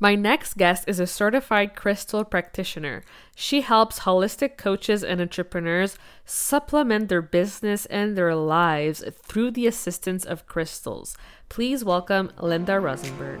My next guest is a certified crystal practitioner. She helps holistic coaches and entrepreneurs supplement their business and their lives through the assistance of crystals. Please welcome Linda Rosenberg.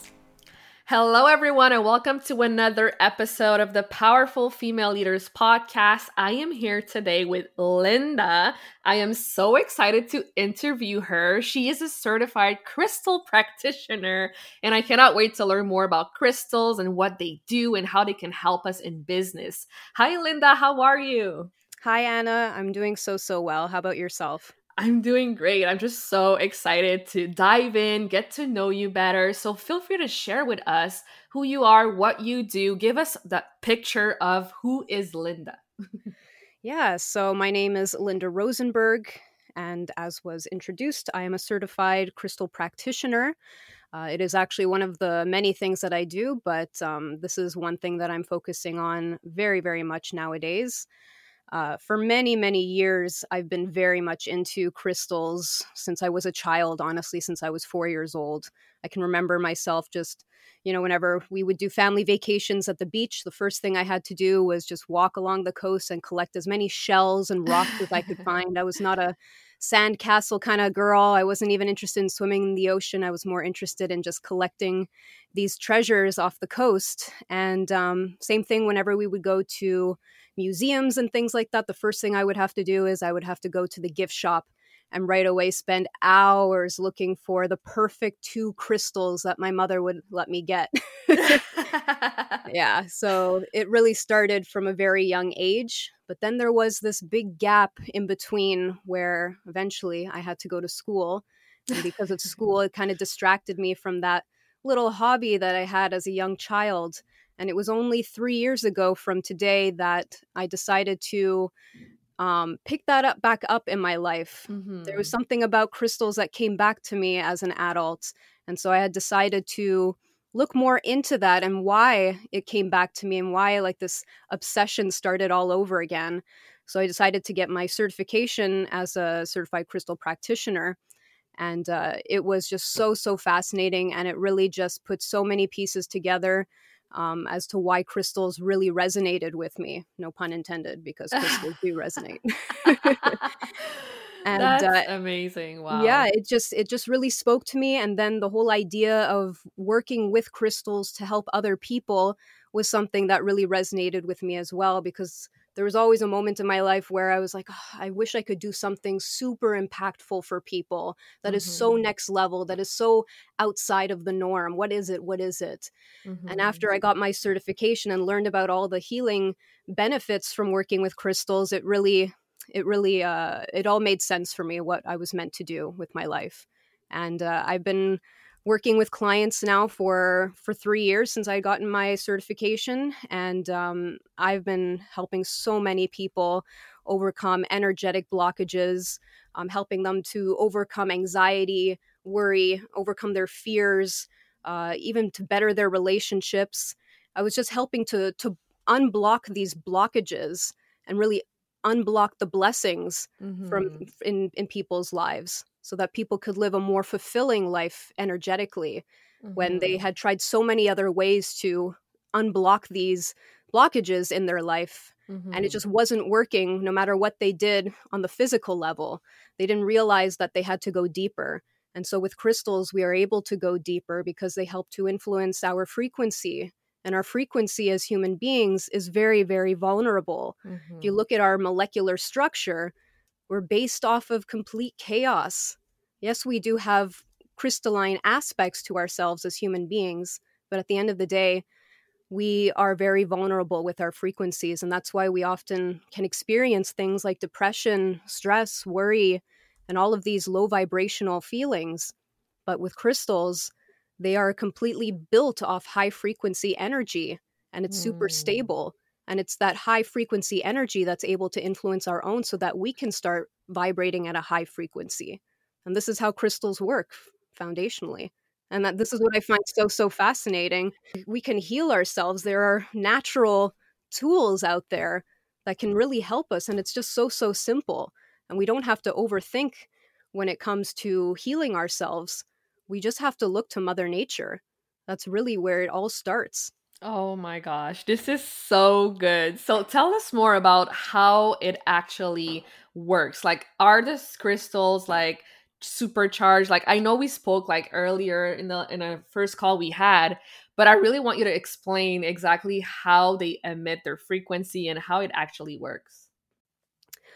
Hello, everyone, and welcome to another episode of the Powerful Female Leaders Podcast. I am here today with Linda. I am so excited to interview her. She is a certified crystal practitioner, and I cannot wait to learn more about crystals and what they do and how they can help us in business. Hi, Linda. How are you? Hi, Anna. I'm doing so, so well. How about yourself? I'm doing great. I'm just so excited to dive in, get to know you better. So feel free to share with us who you are, what you do. Give us that picture of who is Linda. yeah, so my name is Linda Rosenberg. And as was introduced, I am a certified crystal practitioner. Uh, it is actually one of the many things that I do, but um, this is one thing that I'm focusing on very, very much nowadays. Uh, for many, many years, I've been very much into crystals since I was a child, honestly, since I was four years old. I can remember myself just, you know, whenever we would do family vacations at the beach, the first thing I had to do was just walk along the coast and collect as many shells and rocks as I could find. I was not a sandcastle kind of girl. I wasn't even interested in swimming in the ocean. I was more interested in just collecting these treasures off the coast. And um, same thing whenever we would go to museums and things like that, the first thing I would have to do is I would have to go to the gift shop and right away spend hours looking for the perfect two crystals that my mother would let me get. yeah, so it really started from a very young age. But then there was this big gap in between where eventually I had to go to school. And because of school, it kind of distracted me from that little hobby that I had as a young child. And it was only three years ago from today that I decided to um, pick that up back up in my life. Mm-hmm. There was mm-hmm. something about crystals that came back to me as an adult. And so I had decided to look more into that and why it came back to me and why like this obsession started all over again. So I decided to get my certification as a certified crystal practitioner. And uh, it was just so, so fascinating. And it really just put so many pieces together um, as to why crystals really resonated with me. No pun intended, because crystals do resonate. and That's uh, amazing wow yeah it just it just really spoke to me and then the whole idea of working with crystals to help other people was something that really resonated with me as well because there was always a moment in my life where I was like, oh, I wish I could do something super impactful for people that mm-hmm. is so mm-hmm. next level, that is so outside of the norm. What is it? What is it? Mm-hmm. And after I got my certification and learned about all the healing benefits from working with crystals, it really, it really, uh, it all made sense for me what I was meant to do with my life. And uh, I've been working with clients now for for three years since I gotten my certification, and um, I've been helping so many people overcome energetic blockages, um, helping them to overcome anxiety, worry, overcome their fears, uh, even to better their relationships. I was just helping to to unblock these blockages and really unblock the blessings mm-hmm. from in in people's lives so that people could live a more fulfilling life energetically mm-hmm. when they mm-hmm. had tried so many other ways to unblock these blockages in their life mm-hmm. and it mm-hmm. just wasn't working no matter what they did on the physical level they didn't realize that they had to go deeper And so with crystals, we are able to go deeper because they help to influence our frequency. And our frequency as human beings is very, very vulnerable. Mm-hmm. If you mm-hmm. look at our molecular structure, we're based off of complete chaos. Yes, we do have crystalline aspects to ourselves as human beings, but at the end of the day, we are very vulnerable with our frequencies. And that's why we often can experience things like depression, stress, worry, and all of these low vibrational feelings. But with crystals, they are completely built off high frequency energy and it's mm. super stable. And it's that high frequency energy that's able to influence our own so that we can start vibrating at a high frequency. And this is how crystals work foundationally. And that this is what i find so so fascinating. We can heal ourselves. There are natural tools out there that can really help us and it's just so so simple. And we don't have to overthink when it comes to healing ourselves. We just have to look to mother nature. That's really where it all starts Oh my gosh, this is so good. So tell us more about how it actually works. Like, are the crystals like supercharged like i know we spoke like earlier in the in a first call we had but i really want you to explain exactly how they emit their frequency and how it actually works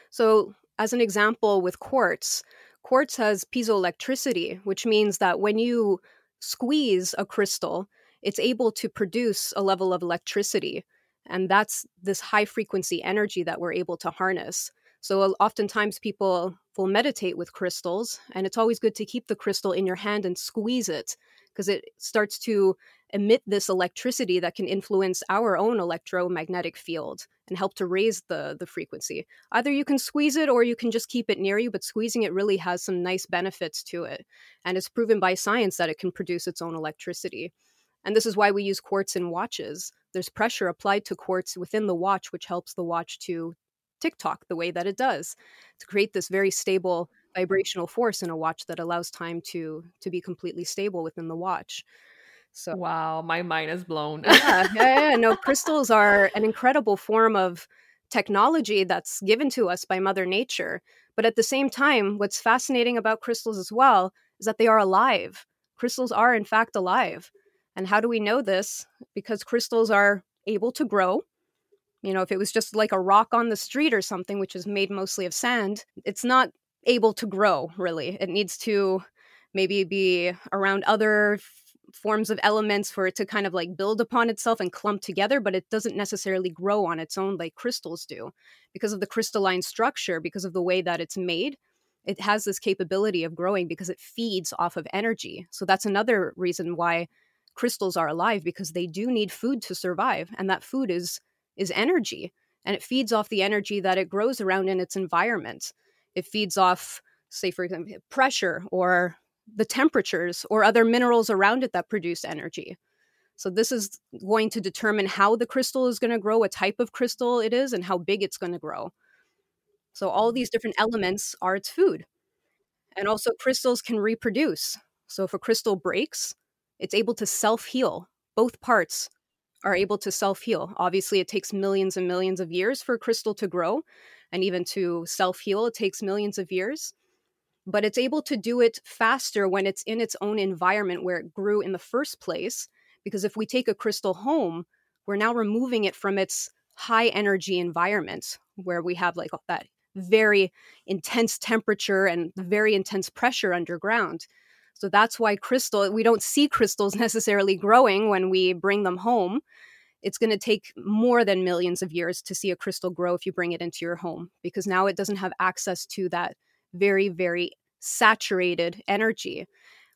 so as an example with quartz quartz has piezoelectricity which means that when you squeeze a crystal it's able to produce a level of electricity and that's this high frequency energy that we're able to harness so oftentimes people will meditate with crystals, and it's always good to keep the crystal in your hand and squeeze it because it starts to emit this electricity that can influence our own electromagnetic field and help to raise the the frequency. Either you can squeeze it or you can just keep it near you, but squeezing it really has some nice benefits to it. And it's proven by science that it can produce its own electricity. And this is why we use quartz in watches. There's pressure applied to quartz within the watch, which helps the watch to tick-tock the way that it does to create this very stable vibrational force in a watch that allows time to to be completely stable within the watch. So wow, my mind is blown. yeah, yeah, yeah, no, crystals are an incredible form of technology that's given to us by Mother Nature. But at the same time, what's fascinating about crystals as well is that they are alive. Crystals are in fact alive. And how do we know this? Because crystals are able to grow you know, if it was just like a rock on the street or something, which is made mostly of sand, it's not able to grow really. It needs to maybe be around other forms of elements for it to kind of like build upon itself and clump together, but it doesn't necessarily grow on its own like crystals do. Because of the crystalline structure, because of the way that it's made, it has this capability of growing because it feeds off of energy. So that's another reason why crystals are alive because they do need food to survive. And that food is is energy and it feeds off the energy that it grows around in its environment. It feeds off, say, for example, pressure or the temperatures or other minerals around it that produce energy. So, this is going to determine how the crystal is going to grow, what type of crystal it is, and how big it's going to grow. So, all these different elements are its food. And also, crystals can reproduce. So, if a crystal breaks, it's able to self heal. Both parts are able to self heal. Obviously, it takes millions and millions of years for a crystal to grow, and even to self heal, it takes millions of years. But it's able to do it faster when it's in its own environment where it grew in the first place. Because if we take a crystal home, we're now removing it from its high energy environment where we have like that very intense temperature and very intense pressure underground. So that's why crystal, we don't see crystals necessarily growing when we bring them home. It's going to take more than millions of years to see a crystal grow if you bring it into your home because now it doesn't have access to that very, very saturated energy.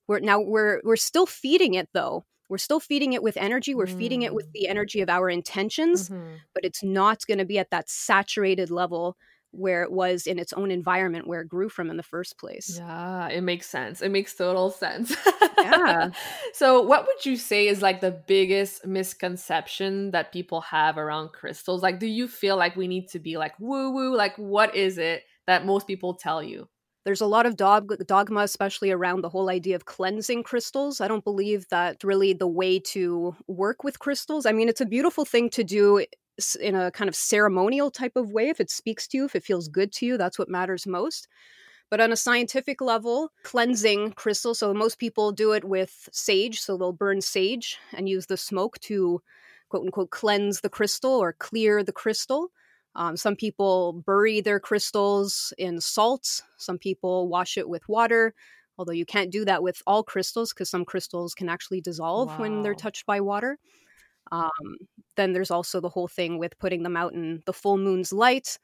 We're now we're we're still feeding it though. We're still feeding it with energy. We're mm. feeding it with mm. the energy of our intentions, mm-hmm. but it's not going to be at that saturated level where it was in its own environment where it grew from in the first place. Yeah, it makes sense. It makes total sense. yeah. So, what would you say is like the biggest misconception that people have around crystals? Like, do you feel like we need to be like woo woo? Like, what is it that most people tell you? There's a lot of dog- dogma, especially around the whole idea of cleansing crystals. I don't believe that really the way to work with crystals. I mean, it's a beautiful thing to do in a kind of ceremonial type of way if it speaks to you if it feels good to you that's what matters most But on a scientific level, cleansing crystal, so most people do it with sage, so they'll burn sage and use the smoke to quote unquote cleanse the crystal or clear the crystal. Um, some people bury their crystals in salt. Some people wash it with water, although you can't do that with all crystals because some crystals can actually dissolve wow. when they're touched by water. Um, then there's also the whole thing with putting them out in the full moon's light.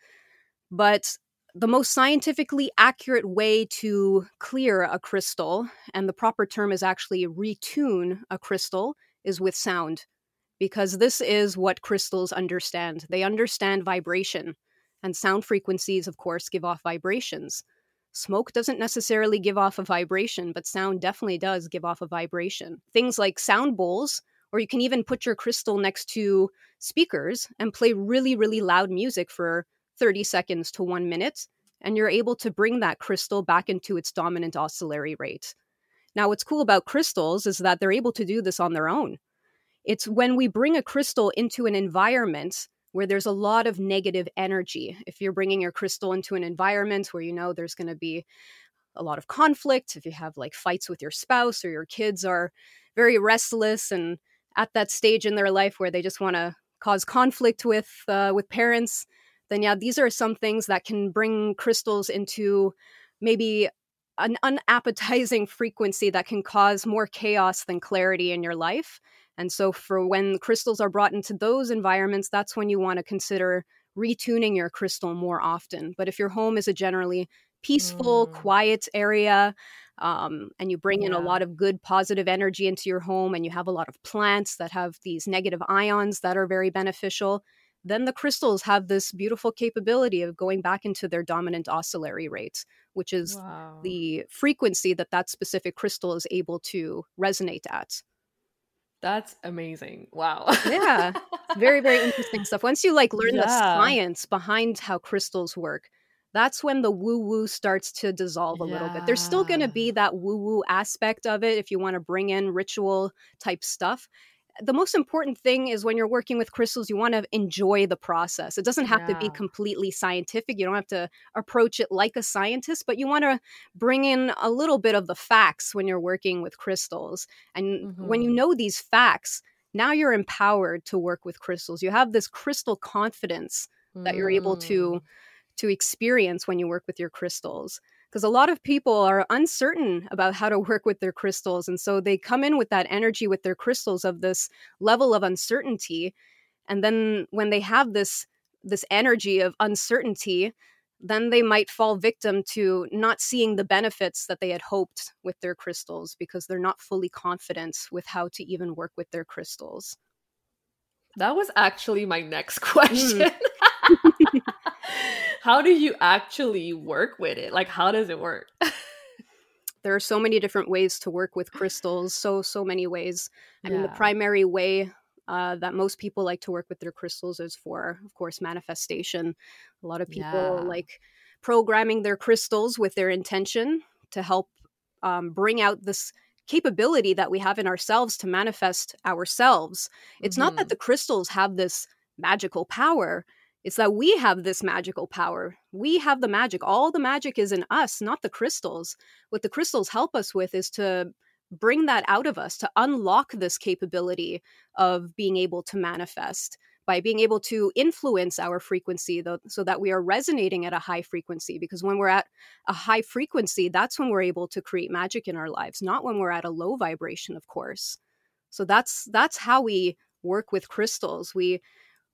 But the most scientifically accurate way to clear a crystal, and the proper term is actually retune a crystal, is with sound. Because this is what crystals understand. They understand vibration, and sound frequencies, of course, give off vibrations. Smoke doesn't necessarily give off a vibration, but sound definitely does give off a vibration. Things like sound bowls, or you can even put your crystal next to speakers and play really, really loud music for 30 seconds to one minute, and you're able to bring that crystal back into its dominant oscillatory rate. Now, what's cool about crystals is that they're able to do this on their own. It's when we bring a crystal into an environment where there's a lot of negative energy. If you're bringing your crystal into an environment where you know there's going to be a lot of conflict, if you have like fights with your spouse or your kids are very restless and at that stage in their life where they just want to cause conflict with uh, with parents, then yeah, these are some things that can bring crystals into maybe an unappetizing frequency that can cause more chaos than clarity in your life. And so, for when crystals are brought into those environments, that's when you want to consider retuning your crystal more often. But if your home is a generally peaceful, mm. quiet area, um, and you bring yeah. in a lot of good positive energy into your home, and you have a lot of plants that have these negative ions that are very beneficial, then the crystals have this beautiful capability of going back into their dominant oscillatory rates, which is wow. the frequency that that specific crystal is able to resonate at. That's amazing. Wow. yeah. Very, very interesting stuff. Once you like learn yeah. the science behind how crystals work, that's when the woo woo starts to dissolve a yeah. little bit. There's still going to be that woo woo aspect of it if you want to bring in ritual type stuff the most important thing is when you're working with crystals, you want to enjoy the process. It doesn't have yeah. to be completely scientific. You don't have to approach it like a scientist, but you want to bring in a little bit of the facts when you're working with crystals. And mm-hmm. when you mm-hmm. know these facts, now you're empowered to work with crystals. You have this crystal confidence that you're able to mm. To experience when you work with your crystals because a lot of people are uncertain about how to work with their crystals and so they come in with that energy with their crystals of this level of uncertainty and then when they have this this energy of uncertainty then they might fall victim to not seeing the benefits that they had hoped with their crystals because they're not fully confident with how to even work with their crystals that was actually my next question mm. how do you actually work with it? Like, how does it work? there are so many different ways to work with crystals. So, so many ways. I mean, the primary way uh, that most people like to work with their crystals is for, of course, manifestation. A lot of people yeah. like programming their crystals with their intention to help um, bring out this capability that we have in ourselves to manifest ourselves. It's mm-hmm. not that mm-hmm. the crystals have this magical power, it's that we have this magical power. We have the magic. All the magic is in us, not the crystals. What the crystals help us with is to bring that out of us, to unlock this capability of being able to manifest by being able to influence our frequency though, so that we are resonating at a high frequency. Because when we're at a high frequency, that's when we're able to create magic in our lives, not when we're at a low vibration, of course. So that's that's how we work with crystals. We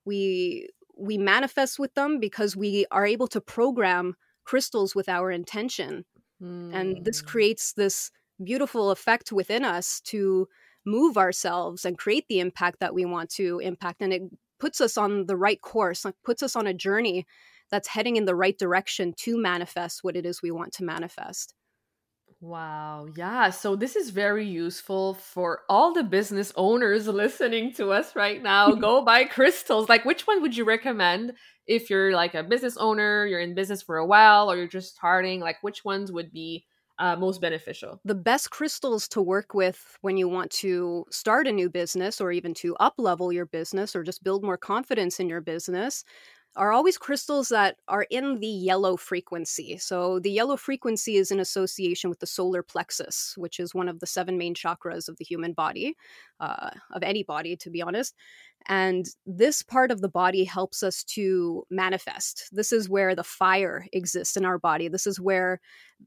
we we manifest with them because we are able to program crystals with our intention. Mm. And this hmm. creates this beautiful effect within us to move ourselves and create the impact that we want to impact. And it puts us on the right course, like puts us on a journey that's heading in the right direction to manifest what it is we want to manifest. Wow. Yeah. So this is very useful for all the business owners listening to us right now. Go buy crystals. Like, which one would you recommend if you're like a business owner, you're in business for a while, or you're just starting? Like, which ones would be uh, most beneficial? The best crystals to work with when you want to start a new business or even to up level your business or just build more confidence in your business are always crystals that are in the yellow frequency. So, the yellow frequency is in association with the solar plexus, which is one of the seven main chakras of the human body, uh, of any body, to be honest. And this part of the body helps us to manifest. This is where the fire exists in our body. This is where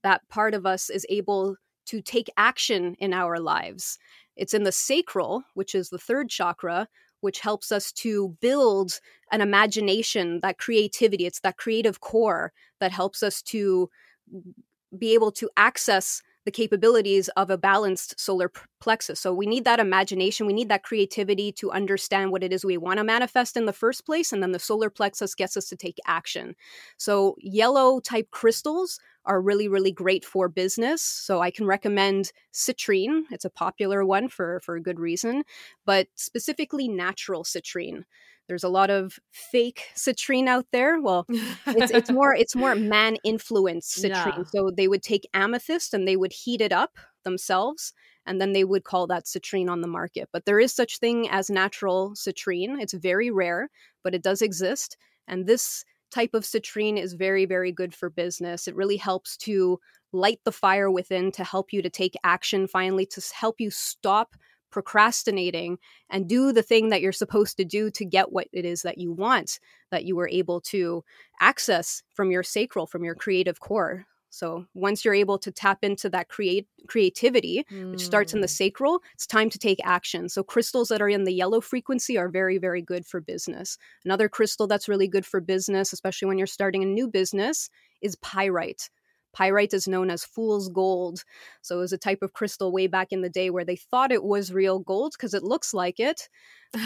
that part of us is able to take action in our lives. It's in the sacral, which is the third chakra, which helps us to build an imagination, that creativity. It's that creative core that helps us to be able to access the capabilities of a balanced solar plexus. So we need that imagination, we need that creativity to understand what it is we want to manifest in the first place. And then the solar plexus gets us to take action. So yellow type crystals are really, really great for business. So I can recommend citrine. It's a popular one for, for a good reason, but specifically natural citrine. There's a lot of fake citrine out there. Well, it's, it's more it's more man influenced citrine. Yeah. So they would take amethyst and they would heat it up themselves and then they would call that citrine on the market. But there is such thing as natural citrine. It's very rare, but it does exist. And this type of citrine is very, very good for business. It really helps to light the fire within to help you to take action finally, to help you stop procrastinating and do the thing that you're supposed to do to get what it is that you want that you were able to access from your sacral from your creative core so once you're able to tap into that create creativity, mm. which starts in the mm. sacral, it's time to take action. So crystals that are in the yellow frequency are very, very good for business. Another crystal that's really good for business, especially when you're starting a new business, is pyrite. Pyrite is known as fool's gold. So it was a type of crystal way back in the day where they thought it was real gold because it looks like it,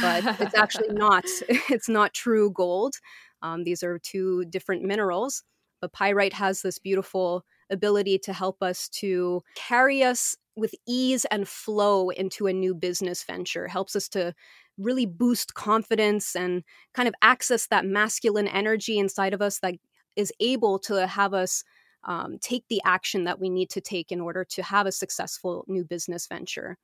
but it's actually not. It's not true gold. Um, these are two different minerals. But pyrite has this beautiful ability to help us to carry us with ease and flow into a new business venture, helps us to really boost confidence and kind of access that masculine energy inside of us that is able to have us um, take the action that we need to take in order to have a successful new business venture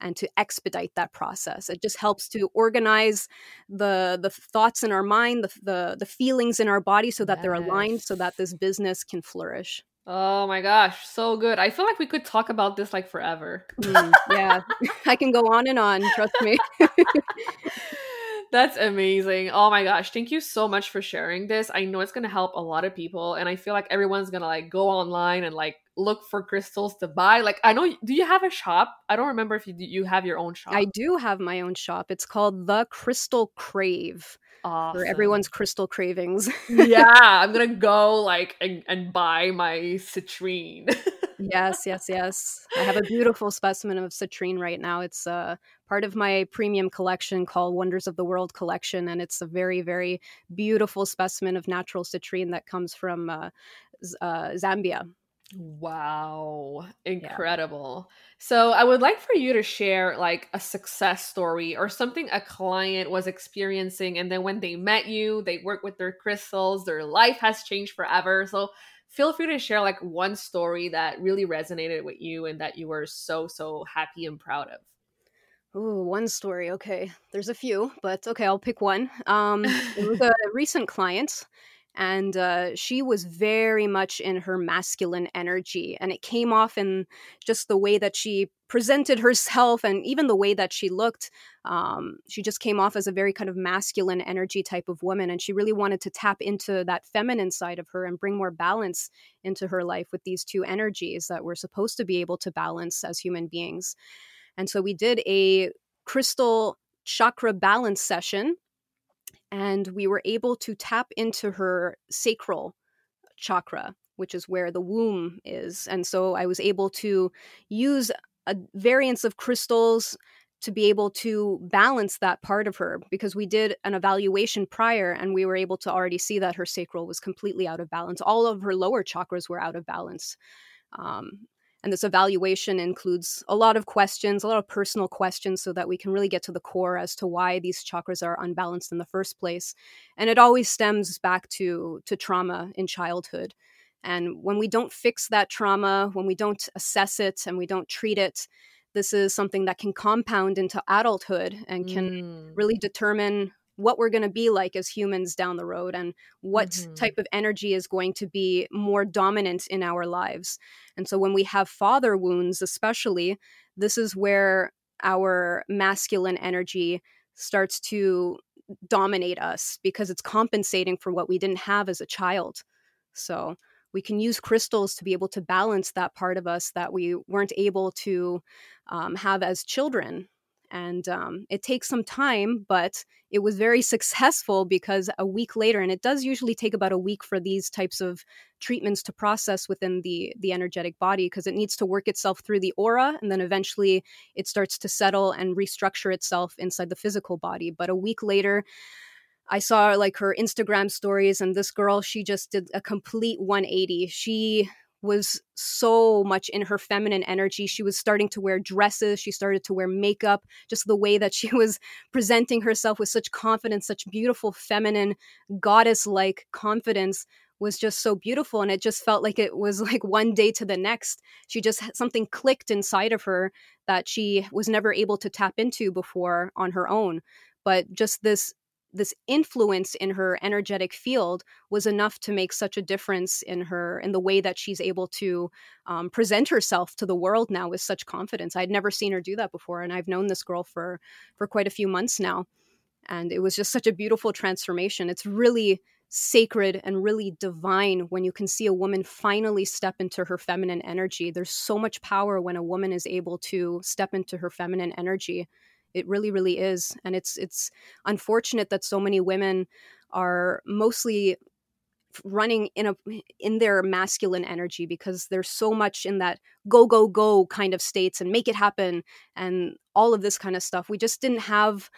and to expedite that process. It just helps to organize the the thoughts in our mind, the the, the feelings in our body, so that yes. they're aligned, so that this business can flourish. Oh my gosh, so good. I feel like we could talk about this like forever. Mm, yeah, I can go on and on. Trust me. That's amazing. Oh my gosh. Thank you so much for sharing this. I know it's going to help a lot of people and I feel like everyone's going to like go online and like look for crystals to buy. Like I know do you have a shop? I don't remember if you you have your own shop. I do have my own shop. It's called The Crystal Crave. Awesome. For everyone's crystal cravings. yeah, I'm going to go like and, and buy my citrine. yes, yes, yes. I have a beautiful specimen of citrine right now. It's uh part of my premium collection called Wonders of the World collection, and it's a very, very beautiful specimen of natural citrine that comes from uh, uh, Zambia. Wow, incredible. Yeah. So, I would like for you to share like a success story or something a client was experiencing and then when they met you, they work with their crystals, their life has changed forever. So, feel free to share like one story that really resonated with you and that you were so so happy and proud of. Ooh, one story. Okay. There's a few, but okay, I'll pick one. Um, it was a recent client, and uh, she was very much in her masculine energy. And it came off in just the way that she presented herself and even the way that she looked. Um, she just came off as a very kind of masculine energy type of woman. And she really wanted to tap into that feminine side of her and bring more balance into her life with these two energies that we're supposed to be able to balance as human beings. And so we did a crystal chakra balance session and we were able to tap into her sacral chakra, which is where the womb is. And so I was able to use a variance of crystals to be able to balance that part of her because we did an evaluation prior and we were able to already see that her sacral was completely out of balance. All of her lower chakras were out of balance. Um, and this evaluation includes a lot of questions, a lot of personal questions, so that we can really get to the core as to why these chakras are unbalanced in the first place. And it always stems back to, to trauma in childhood. And when we don't fix that trauma, when we don't assess it and we don't treat it, this is something that can compound into adulthood and can mm. really determine what we're going to be like as humans down the road and what mm-hmm. type of energy is going to be more dominant in our lives. And so when we have father wounds, especially, this is where our masculine energy starts to dominate us because it's compensating for what we didn't have as a child. So we can use crystals to be able to balance that part of us that we weren't able to um, have as children and um, it takes some time but it was very successful because a week later and it does usually take about a week for these types of treatments to process within the the energetic body because it needs to work itself through the aura and then eventually it starts to settle and restructure itself inside the physical body but a week later I saw like her Instagram stories, and this girl, she just did a complete 180. She was so much in her feminine energy. She was starting to wear dresses, she started to wear makeup, just the way that she was presenting herself with such confidence, such beautiful feminine goddess like confidence was just so beautiful. And it just felt like it was like one day to the next. She just something clicked inside of her that she was never able to tap into before on her own. But just this this influence in her energetic field was enough to make such a difference in her in the way that she's able to um, present herself to the world now with such confidence. I'd never seen her do that before and i've known this girl for for quite a few months now and it was just such a beautiful transformation. It's really sacred and really divine when you can see a woman finally step into her feminine energy. There's so much power when a woman is able to step into her feminine energy it really really is and it's it's unfortunate that so many women are mostly running in a in their masculine energy because there's so much in that go go go kind of states and make it happen and all of this kind of stuff. We just didn't have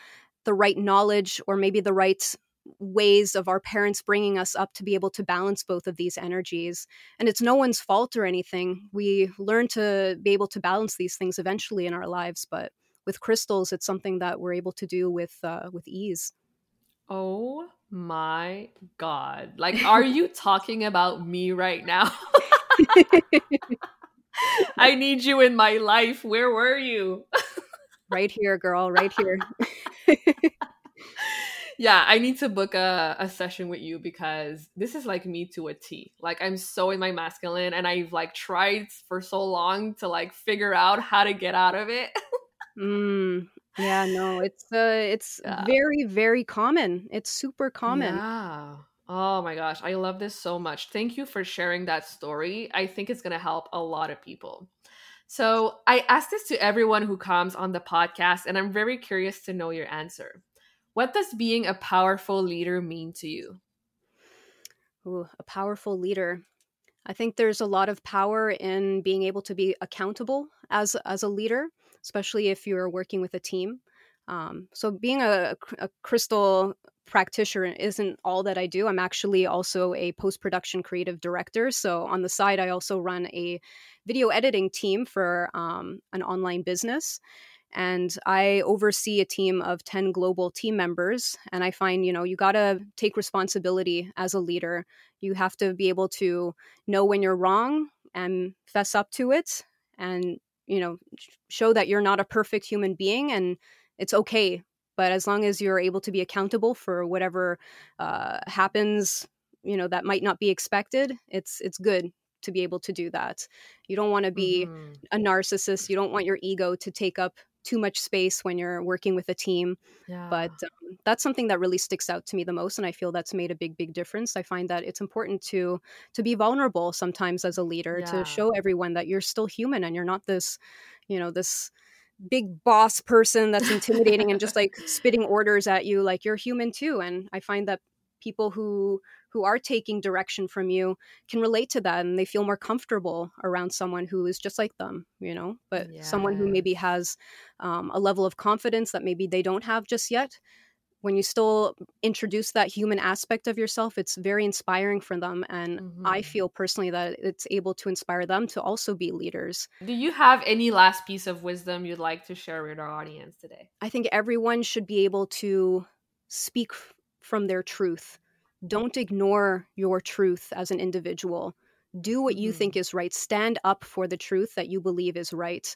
the right knowledge or maybe the right ways of our parents bringing us up to be able to balance both of these energies and it's no one's fault or anything. We learn to be able to balance these things eventually in our lives but with crystals, it's something that we're able to do with uh, with ease. Oh my god! Like, are you talking about me right now? I need you in my life. Where were you? right here, girl. Right here. yeah, I need to book a, a session with you because this is like me to a T. Like I'm so in my masculine and I've like tried for so long to like figure out how to get out of it. Mm, yeah, no, it's uh it's Yeah. very, very common. It's super common. Yeah. Oh my gosh, I love this so much. Thank you for sharing that story. I think it's going to help a lot of people. So, I ask this to everyone who comes on the podcast, and I'm very curious to know your answer. What does being a powerful leader mean to you? Ooh, a powerful leader. I think there's a lot of power in being able to be accountable as as a leader especially if you're working with a team. Um, so being a, a crystal practitioner isn't all that I do. I'm actually also a post production creative director. So on the side, I also run a video editing team for um, an online business. And I oversee a team of 10 global team members. And I find, you know, you got to take responsibility as a leader. You have to be able to know when you're wrong and fess up to it and you know show that you're not a perfect human being and it's okay but as long as you're able to be accountable for whatever uh, happens you know that might not be expected it's it's good to be able to do that you don't want to be mm-hmm. a narcissist you don't want your ego to take up too much space when you're working with a team. Yeah. But um, that's something that really sticks out to me the most, and I feel that's made a big, big difference. I find that it's important to to be vulnerable sometimes as a leader yeah. to show everyone that you're still human and you're not this, you know, this big boss person that's intimidating and just like spitting orders at you like you're human too and i find that people who who are taking direction from you can relate to that and they feel more comfortable around someone who is just like them you know but yes. someone who maybe has um, a level of confidence that maybe they don't have just yet when you still introduce that human aspect of yourself it's very inspiring for them and mm-hmm. i feel personally that it's able to inspire them to also be leaders do you have any last piece of wisdom you'd like to share with our audience today i think everyone should be able to speak from their truth don't ignore your truth as an individual. Do what you mm-hmm. think is right. Stand up for the truth that you believe is right.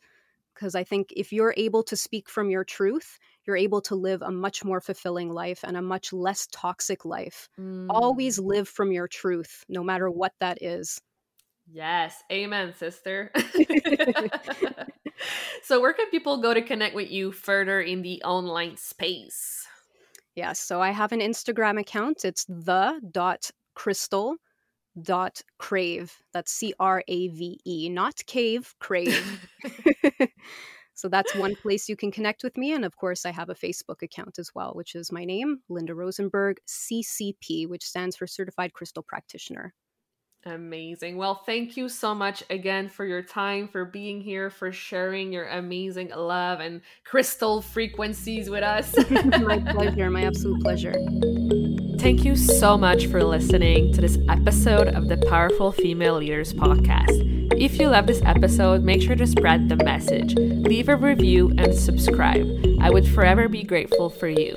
because I think if you're able to speak from your truth, you're able to live a much more fulfilling life and a much less toxic life. Mm. Always live from your truth, no matter what that is. Yes. Amen, sister. so, where can people go to connect with you further in the online space? Yes. So, I have an Instagram account. It's the dot crystal dot crave. That's C R A V E, not cave, crave. so that's one place you can connect with me. And of course, I have a Facebook account as well, which is my name, Linda Rosenberg, CCP, which stands for Certified Crystal Practitioner. Amazing. Well, thank you so much again for your time, for being here, for sharing your amazing love and crystal frequencies with us. my pleasure. My absolute pleasure. Thank you so much for listening to this episode of the Powerful Female Leaders podcast. If you love this episode, make sure to spread the message, leave a review, and subscribe. I would forever be grateful for you.